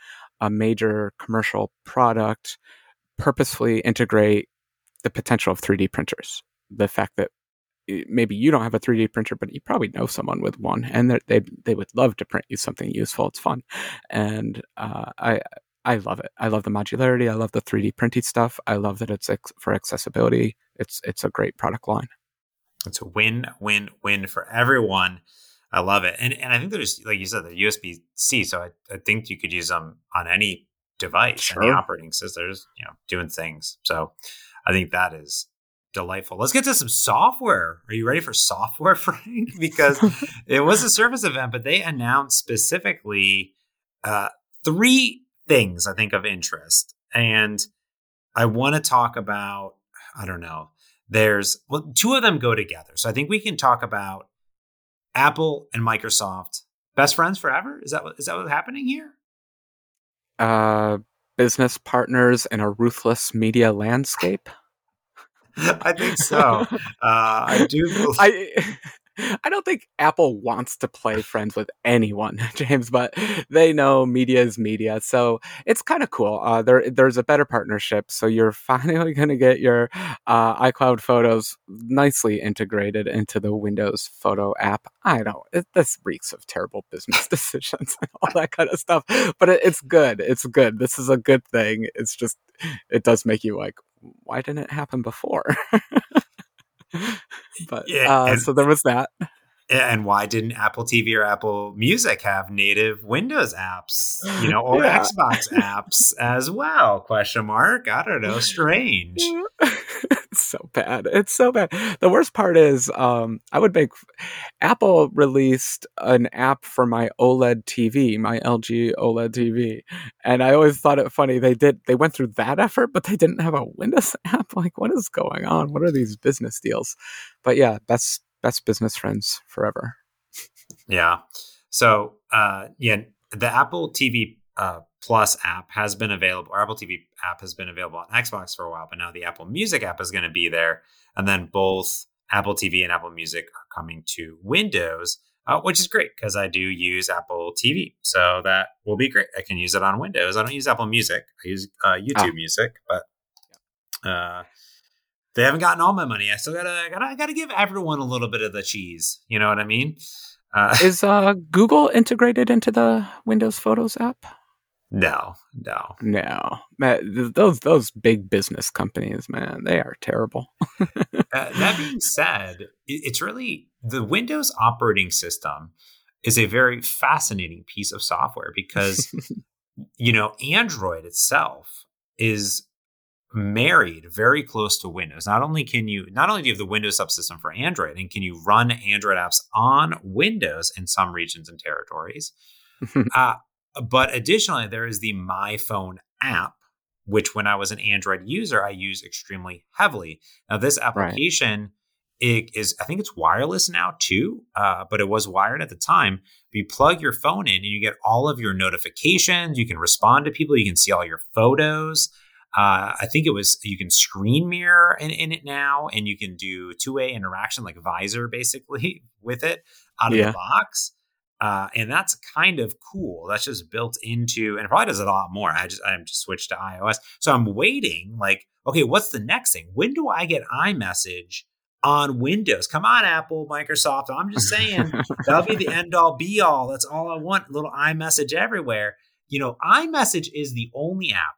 a major commercial product purposefully integrate the potential of 3D printers the fact that eh, maybe you don't have a 3D printer, but you probably know someone with one, and they they would love to print you something useful. It's fun, and uh, I I love it. I love the modularity. I love the 3D printing stuff. I love that it's ex- for accessibility. It's it's a great product line. It's a win win win for everyone. I love it, and and I think there's like you said the USB C, so I, I think you could use them on any device, sure. any operating system. There's you know doing things. So I think that is delightful. Let's get to some software. Are you ready for software, [LAUGHS] Frank? Because [LAUGHS] it was a Surface event, but they announced specifically uh, three things I think of interest. And I want to talk about, I don't know, there's, well, two of them go together. So I think we can talk about Apple and Microsoft best friends forever. Is that what, is that what's happening here? Uh, business partners in a ruthless media landscape. [LAUGHS] I think so. [LAUGHS] Uh, I do. Believe- I [LAUGHS] I don't think Apple wants to play friends with anyone, James, but they know media is media, so it's kind of cool. Uh, there, there's a better partnership, so you're finally going to get your uh, iCloud photos nicely integrated into the Windows Photo app. I know it, this reeks of terrible business decisions and all that kind of stuff, but it, it's good. It's good. This is a good thing. It's just, it does make you like, why didn't it happen before? [LAUGHS] but yeah, uh, so there was that. And why didn't Apple TV or Apple Music have native Windows apps, you know, or [LAUGHS] yeah. Xbox apps as well? Question mark. I don't know. Strange. [LAUGHS] it's so bad. It's so bad. The worst part is, um, I would make Apple released an app for my OLED TV, my LG OLED TV, and I always thought it funny. They did. They went through that effort, but they didn't have a Windows [LAUGHS] app. Like, what is going on? What are these business deals? But yeah, that's best business friends forever. Yeah. So, uh, yeah, the Apple TV uh, Plus app has been available, or Apple TV app has been available on Xbox for a while, but now the Apple Music app is going to be there. And then both Apple TV and Apple Music are coming to Windows, uh, which is great because I do use Apple TV. So that will be great. I can use it on Windows. I don't use Apple Music, I use uh, YouTube oh. Music, but. Uh, they haven't gotten all my money. I still gotta, gotta, gotta give everyone a little bit of the cheese. You know what I mean? Uh, [LAUGHS] Is uh, Google integrated into the Windows Photos app? No, no, no. Man, those those big business companies, man, they are terrible. [LAUGHS] uh, that being said, it's really the Windows operating system is a very fascinating piece of software because [LAUGHS] you know Android itself is married very close to Windows. Not only can you, not only do you have the Windows subsystem for Android, and can you run Android apps on Windows in some regions and territories, [LAUGHS] uh, but additionally, there is the My Phone app, which when I was an Android user, I use extremely heavily. Now, this application. Right. It is, I think it's wireless now too, uh, but it was wired at the time. You plug your phone in and you get all of your notifications. You can respond to people. You can see all your photos. Uh, I think it was you can screen mirror in, in it now, and you can do two way interaction like Vysor basically [LAUGHS] with it out of yeah. the box. Uh, and that's kind of cool. That's just built into, and it probably does a lot more. I just I'm just switched to iOS, so I'm waiting. Like, okay, what's the next thing? When do I get iMessage on Windows? Come on, Apple, Microsoft. I'm just saying [LAUGHS] that'll be the end all be all. That's all I want. Little iMessage everywhere. You know, iMessage is the only app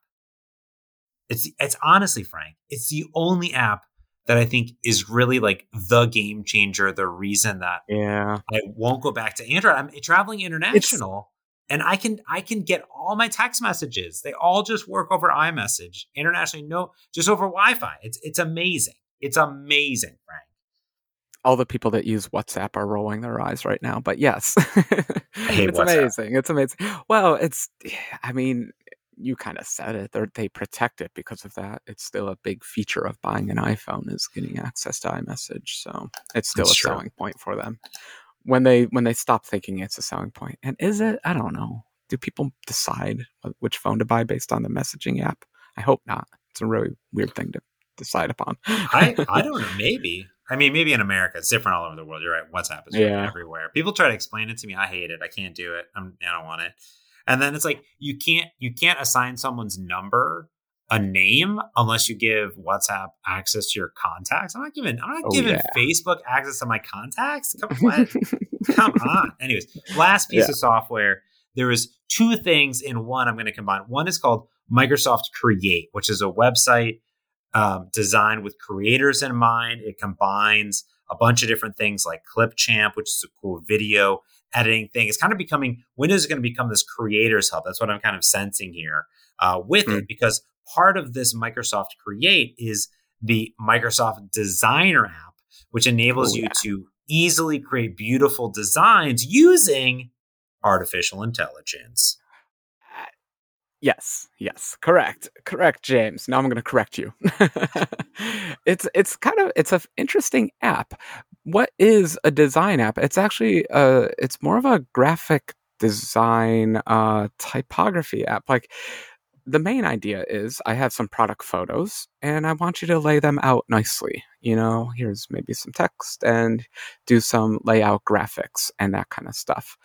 it's it's honestly, Frank, it's the only app that I think is really like the game changer. The reason that yeah I won't go back to Android. I'm traveling international. It's, and I can I can get all my text messages. They all just work over iMessage internationally. No, just over Wi-Fi. It's it's amazing. It's amazing, Frank. All the people that use WhatsApp are rolling their eyes right now, but yes, [LAUGHS] it's WhatsApp. amazing. It's amazing. Well, it's I mean, you kind of said it. They're, they protect it because of that. It's still a big feature of buying an iPhone is getting access to iMessage. So it's still That's a true. selling point for them. When they when they stop thinking it's a selling point, and is it? I don't know. Do people decide which phone to buy based on the messaging app? I hope not. It's a really weird thing to decide upon. I I [LAUGHS] don't know. Maybe. I mean, maybe in America it's different all over the world. You're right. WhatsApp is yeah. everywhere. People try to explain it to me. I hate it. I can't do it. I'm, I don't want it. And then it's like you can't you can't assign someone's number a name unless you give WhatsApp access to your contacts. I'm not giving I'm not oh, giving yeah. Facebook access to my contacts. Come [LAUGHS] on. Come on. Anyways, last piece yeah. of software. There is two things in one I'm going to combine. One is called Microsoft Create, which is a website um, designed with creators in mind. It combines a bunch of different things like Clipchamp, which is a cool video editing thing. It's kind of becoming Windows is going to become this creators hub. That's what I'm kind of sensing here uh, with mm. it because part of this Microsoft Create is the Microsoft Designer app, which enables oh, you to easily create beautiful designs using artificial intelligence. Yes, yes, correct, correct, James. Now I'm going to correct you. [LAUGHS] it's it's kind of it's an interesting app. What is a design app? It's actually uh it's more of a graphic design uh typography app. Like the main idea is I have some product photos and I want you to lay them out nicely. You know, here's maybe some text and do some layout graphics and that kind of stuff.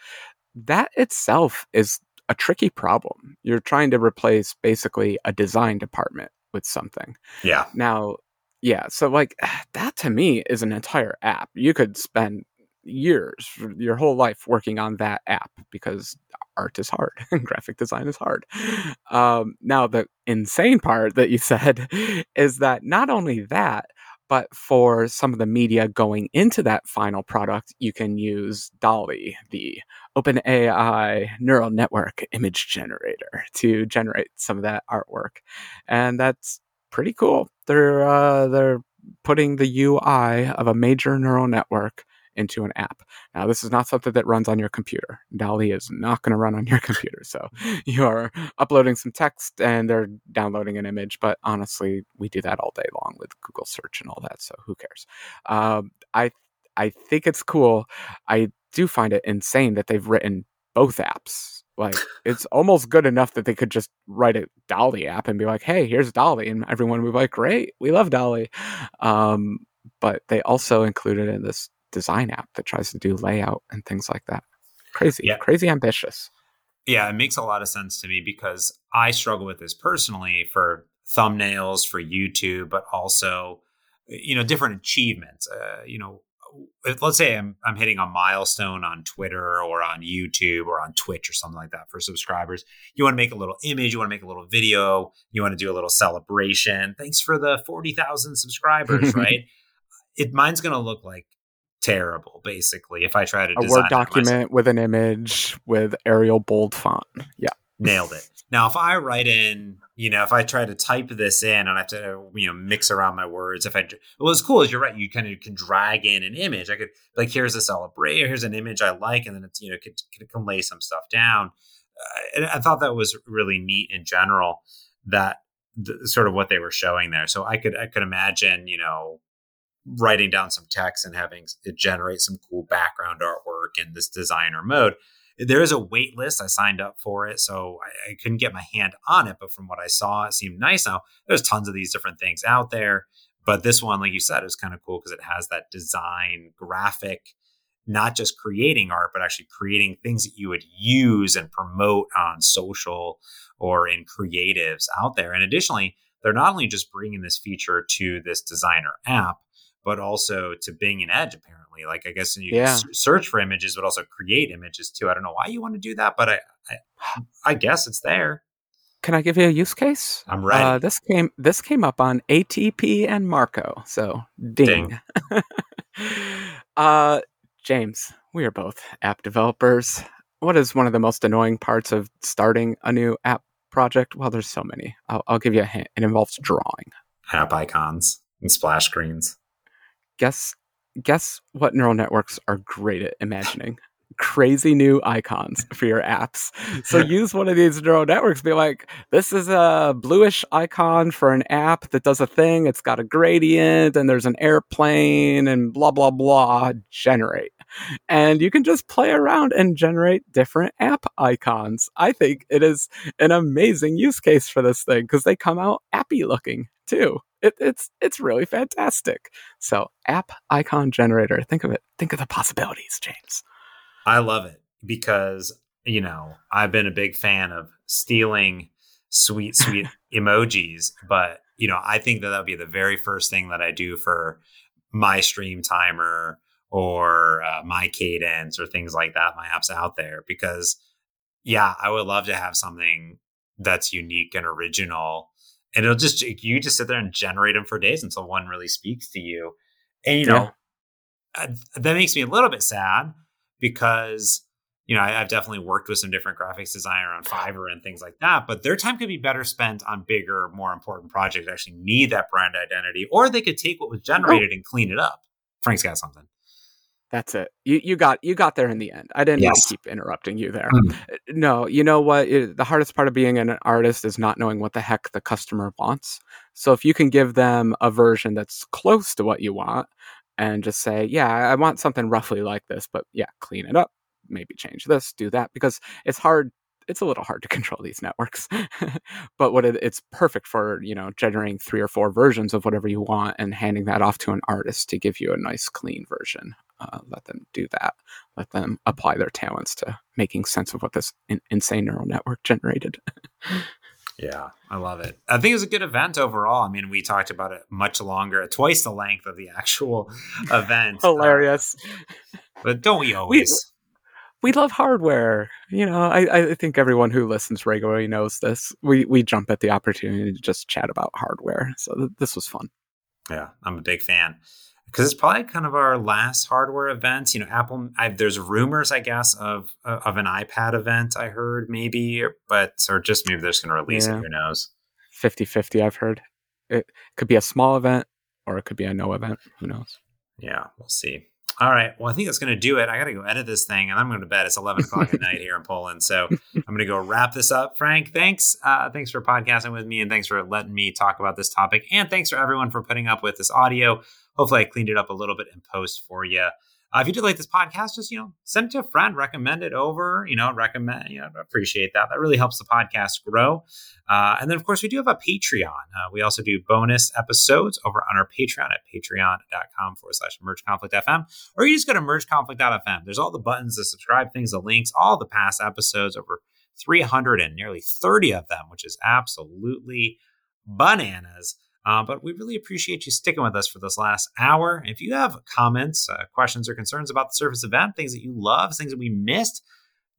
That itself is a tricky problem. You're trying to replace basically a design department with something. Yeah. Now, yeah, so like [SIGHS] that to me is an entire app. You could spend years, your whole life working on that app because art is hard [LAUGHS] and graphic design is hard. [SIGHS] Um, now, the insane part that you [LAUGHS] said is that not only that, but for some of the media going into that final product, you can use DALL-E, the OpenAI neural network image generator, to generate some of that artwork, and that's pretty cool. They're uh, they're putting the UI of a major neural network into an app. Now, this is not something that runs on your computer. DALL-E is not going to run on your computer. So [LAUGHS] you are uploading some text and they're downloading an image. But honestly, we do that all day long with Google search and all that. So who cares? Um, I I think it's cool. I do find it insane that they've written both apps. Like it's almost good enough that they could just write a DALL-E app and be like, "Hey, here's DALL-E," and everyone would be like, "Great, we love DALL-E." Um, but they also included in this design app that tries to do layout and things like that. Crazy, yeah. crazy ambitious. Yeah, it makes a lot of sense to me because I struggle with this personally for thumbnails for YouTube, but also you know different achievements. Uh, you know, if, let's say I'm I'm hitting a milestone on Twitter or on YouTube or on Twitch or something like that for subscribers. You want to make a little image, you want to make a little video, you want to do a little celebration. Thanks for the forty thousand subscribers, [LAUGHS] right? It mine's going to look like terrible basically if i try to a word document with an image with arial bold font yeah nailed it now if i write in you know if i try to type this in and i have to you know mix around my words if i well it's cool is you're right you kind of can drag in an image. I could like here's a celebrate here's an image i like and then it's you know could, could, can lay some stuff down. Uh, i thought that was really neat in general that the, sort of what they were showing there. So i could i could imagine you know writing down some text and having it generate some cool background artwork in this designer mode. There is a wait list. I signed up for it, so I, I, couldn't get my hand on it. But from what I saw, it seemed nice. Now, there's tons of these different things out there. But this one, like you said, is kind of cool because it has that design graphic, not just creating art, but actually creating things that you would use and promote on social or in creatives out there. And additionally, they're not only just bringing this feature to this designer app, but also to Bing and Edge apparently. Like I guess you yeah. can search for images, but also create images too. I don't know why you want to do that, but I, I, I guess it's there. Can I give you a use case? I'm ready. Uh, this came this came up on ATP and Marco, so ding. ding. [LAUGHS] uh, James, we are both app developers. What is one of the most annoying parts of starting a new app project? Well, there's so many. I'll, I'll give you a hint. It involves drawing. App icons and splash screens guess guess what neural networks are great at imagining crazy new icons for your apps. So [LAUGHS] use one of these neural networks, be like, this is a bluish icon for an app that does a thing. It's got a gradient and there's an airplane and blah, blah, blah. Generate. And you can just play around and generate different app icons. I think it is an amazing use case for this thing because they come out appy looking too. It, it's it's really fantastic. So app icon generator. Think of it. Think of the possibilities, James. I love it because you know I've been a big fan of stealing sweet sweet [LAUGHS] emojis, but you know I think that that would be the very first thing that I do for my stream timer or uh, my cadence or things like that. My apps out there because yeah, I would love to have something that's unique and original and it'll just you just sit there and generate them for days until one really speaks to you and you know yeah. that makes me a little bit sad because you know I, have definitely worked with some different graphics designer on fiverr and things like that but their time could be better spent on bigger more important projects that actually need that brand identity or they could take what was generated oh. and clean it up frank's got something that's it. You you got you got there in the end. I didn't yes. keep interrupting you there. Mm. No, you know what? It, the hardest part of being an artist is not knowing what the heck the customer wants. So if you can give them a version that's close to what you want, and just say, "Yeah, I want something roughly like this, but yeah, clean it up, maybe change this, do that," because it's hard it's a little hard to [LAUGHS] control these networks [LAUGHS] but what it, it's perfect for you know generating three or four versions of whatever you want and handing that off to an artist to give you a nice clean version uh, let them do that let them apply their talents to making sense of what this in- insane neural network generated yeah i love it i think it was a good event overall i mean we talked about it much longer twice the length of the actual [LAUGHS] event hilarious uh, but don't we always we, we love hardware. You know, I, I think everyone who listens regularly knows this. We we jump at the opportunity to just chat about hardware. So th- this was fun. Yeah, I'm a big fan because it's probably kind of our last hardware event. You know, Apple. I, there's rumors, I guess, of of an iPad event. I heard maybe, but or just maybe they're just going to release yeah. it. Who knows? 50-50, I've heard. It could be a small event or it could be a no event. Who knows? Yeah, we'll see. All right. Well, I think that's going to do it. I got to go edit this thing, and I'm going to bed. It's 11 o'clock at night here in Poland, so [LAUGHS] I'm going to go wrap this up. Frank, thanks. Uh, thanks for podcasting with me, and thanks for letting me talk about this topic, and thanks for everyone for putting up with this audio. Hopefully, I cleaned it up a little bit in post for you. Uh, if you did like this podcast, just you know, send it to a friend, recommend it over. You know, recommend. You know, appreciate that. That really helps the podcast grow. Uh, and then, of course, we do have a Patreon. Uh, we also do bonus episodes over on our Patreon at patreon.com forward slash merge conflict FM, or you just go to mergeconflict.fm. There's all the buttons, the subscribe things, the links, all the past episodes, over 300 and nearly 30 of them, which is absolutely bananas. Uh, but we really appreciate you sticking with us for this last hour. If you have comments, uh, questions, or concerns about the Surface event, things that you love, things that we missed,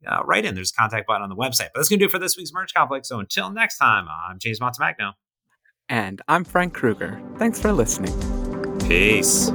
uh, write in. There's a contact button on the website. But that's going to do it for this week's Merge Conflict. So until next time, I'm James Montemagno. And I'm Frank Krueger. Thanks for listening. Peace.